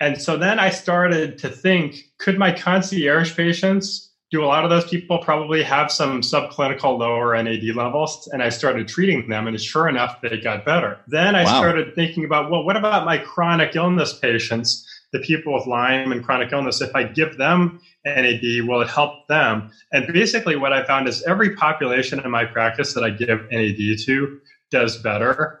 And so then I started to think could my concierge patients do a lot of those people probably have some subclinical lower NAD levels? And I started treating them, and sure enough, they got better. Then I wow. started thinking about, well, what about my chronic illness patients, the people with Lyme and chronic illness? If I give them NAD, will it help them? And basically, what I found is every population in my practice that I give NAD to does better.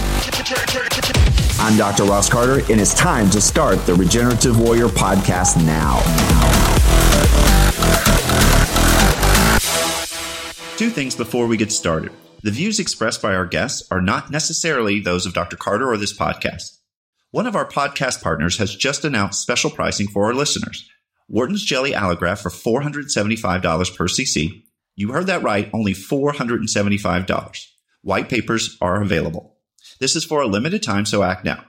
I'm Dr. Ross Carter, and it's time to start the Regenerative Warrior podcast now. Two things before we get started. The views expressed by our guests are not necessarily those of Dr. Carter or this podcast. One of our podcast partners has just announced special pricing for our listeners. Wharton's Jelly Allograft for $475 per cc. You heard that right, only $475. White papers are available. This is for a limited time, so act now.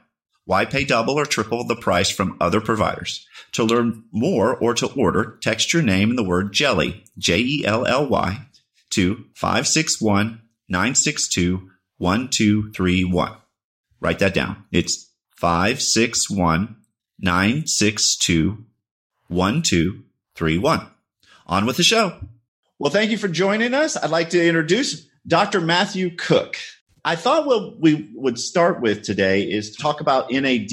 Why pay double or triple the price from other providers? To learn more or to order, text your name and the word jelly, J E L L Y, to 561 962 1231. Write that down. It's 561 962 1231. On with the show. Well, thank you for joining us. I'd like to introduce Dr. Matthew Cook. I thought what we would start with today is talk about NAD.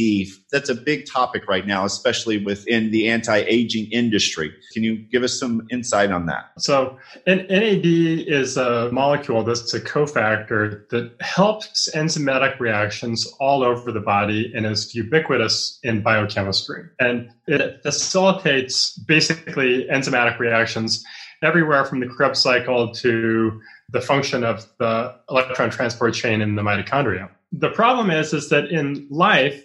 That's a big topic right now, especially within the anti-aging industry. Can you give us some insight on that? So, NAD is a molecule that's a cofactor that helps enzymatic reactions all over the body and is ubiquitous in biochemistry. And it facilitates basically enzymatic reactions everywhere from the Krebs cycle to the function of the electron transport chain in the mitochondria. The problem is, is that in life,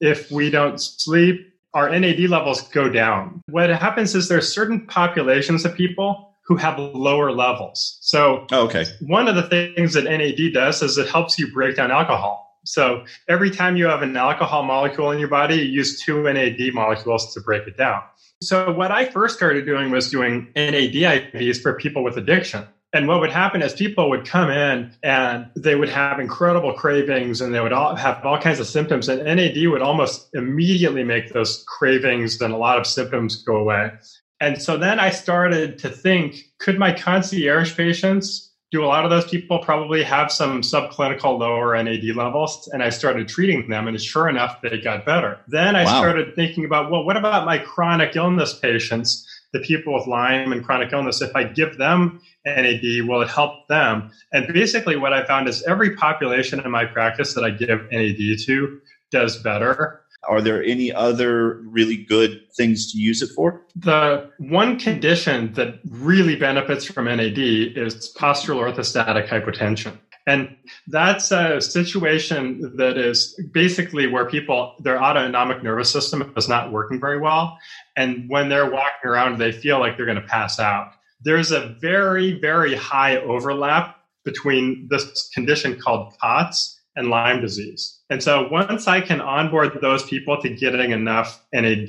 if we don't sleep, our NAD levels go down. What happens is there's certain populations of people who have lower levels. So, oh, okay. One of the things that NAD does is it helps you break down alcohol. So every time you have an alcohol molecule in your body, you use two NAD molecules to break it down. So what I first started doing was doing NAD IVs for people with addiction. And what would happen is people would come in and they would have incredible cravings and they would all have all kinds of symptoms. And NAD would almost immediately make those cravings and a lot of symptoms go away. And so then I started to think could my concierge patients do a lot of those people probably have some subclinical lower NAD levels? And I started treating them, and sure enough, they got better. Then I wow. started thinking about, well, what about my chronic illness patients? the people with Lyme and chronic illness, if I give them NAD, will it help them? And basically, what I found is every population in my practice that I give NAD to does better. Are there any other really good things to use it for? The one condition that really benefits from NAD is postural orthostatic hypotension. And that's a situation that is basically where people, their autonomic nervous system is not working very well. And when they're walking around, they feel like they're going to pass out. There's a very, very high overlap between this condition called POTS and Lyme disease. And so once I can onboard those people to getting enough NAD,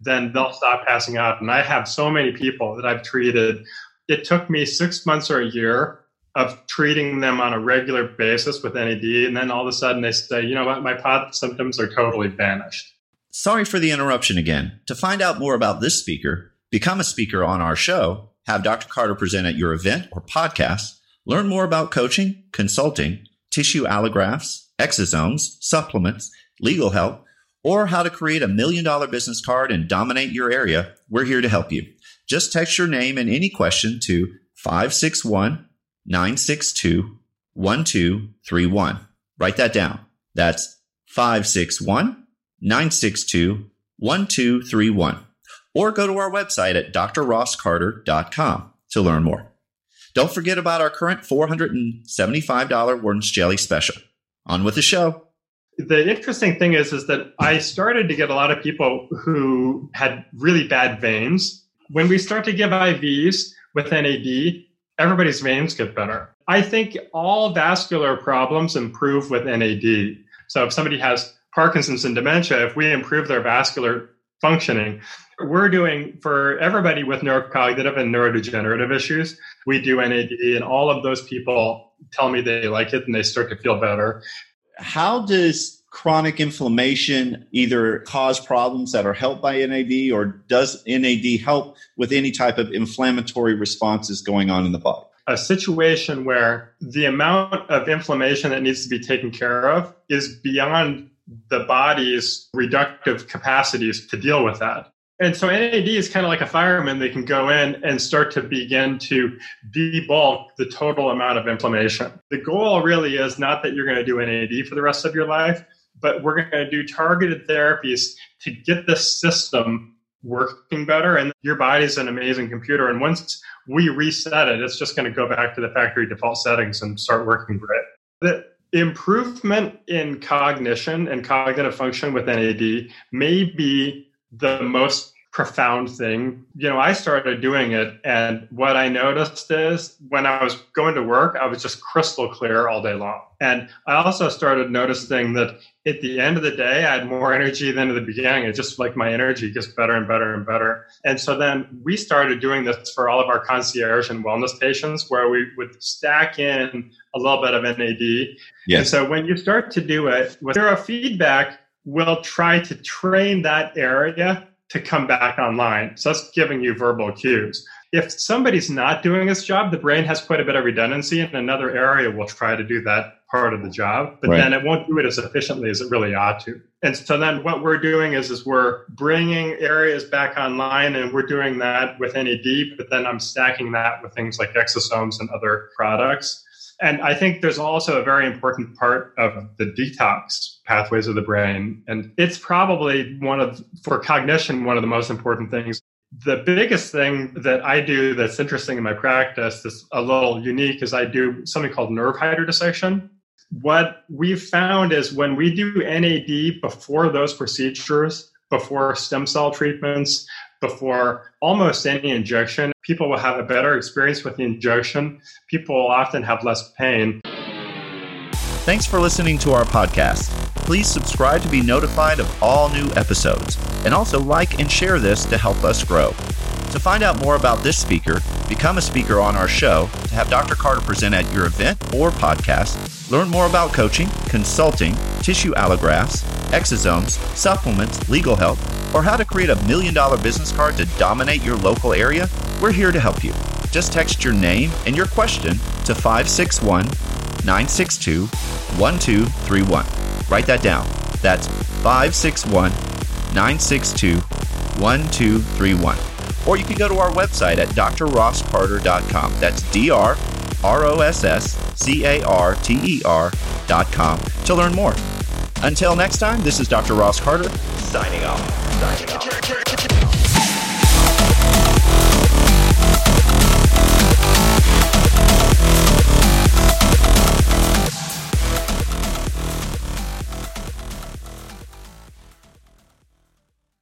then they'll stop passing out. And I have so many people that I've treated. It took me six months or a year of treating them on a regular basis with NAD, and then all of a sudden they say, you know what, my POT symptoms are totally vanished. Sorry for the interruption again. To find out more about this speaker, become a speaker on our show, have Dr. Carter present at your event or podcast, learn more about coaching, consulting, tissue allografts, exosomes, supplements, legal help, or how to create a million dollar business card and dominate your area, we're here to help you. Just text your name and any question to 561 962 1231. Write that down. That's 561 962 1231. Or go to our website at drrosscarter.com to learn more. Don't forget about our current $475 Wharton's Jelly special. On with the show. The interesting thing is, is that I started to get a lot of people who had really bad veins. When we start to give IVs with NAD, everybody's veins get better. I think all vascular problems improve with NAD. So if somebody has Parkinson's and dementia, if we improve their vascular functioning, we're doing for everybody with neurocognitive and neurodegenerative issues, we do NAD, and all of those people tell me they like it and they start to feel better. How does chronic inflammation either cause problems that are helped by NAD, or does NAD help with any type of inflammatory responses going on in the body? A situation where the amount of inflammation that needs to be taken care of is beyond the body's reductive capacities to deal with that. And so NAD is kind of like a fireman. They can go in and start to begin to debulk the total amount of inflammation. The goal really is not that you're going to do NAD for the rest of your life, but we're going to do targeted therapies to get the system working better. And your body's an amazing computer. And once we reset it, it's just going to go back to the factory default settings and start working great. The improvement in cognition and cognitive function with NAD may be the most profound thing. You know, I started doing it, and what I noticed is when I was going to work, I was just crystal clear all day long. And I also started noticing that at the end of the day, I had more energy than at the beginning. It just like my energy gets better and better and better. And so then we started doing this for all of our concierge and wellness patients where we would stack in a little bit of NAD. Yes. And so when you start to do it with neurofeedback, we'll try to train that area to come back online. So that's giving you verbal cues. If somebody's not doing this job, the brain has quite a bit of redundancy, and another area will try to do that part of the job, but right. then it won't do it as efficiently as it really ought to. And so then what we're doing is, is we're bringing areas back online, and we're doing that with NAD, but then I'm stacking that with things like exosomes and other products. And I think there's also a very important part of the detox pathways of the brain. And it's probably one of, for cognition, one of the most important things. The biggest thing that I do that's interesting in my practice, that's a little unique, is I do something called nerve hydrodissection. What we've found is when we do NAD before those procedures, before stem cell treatments, before almost any injection. People will have a better experience with the injection. People will often have less pain. Thanks for listening to our podcast. Please subscribe to be notified of all new episodes, and also like and share this to help us grow. To find out more about this speaker, become a speaker on our show, to have Dr. Carter present at your event or podcast, learn more about coaching, consulting, tissue allografts, exosomes, supplements, legal help, or how to create a million dollar business card to dominate your local area, we're here to help you. Just text your name and your question to 561 962 1231. Write that down. That's 561 962 1231. Or you can go to our website at drrosscarter.com. That's D R R O S S C A R T E R.com to learn more. Until next time, this is Dr. Ross Carter signing off. Signing off.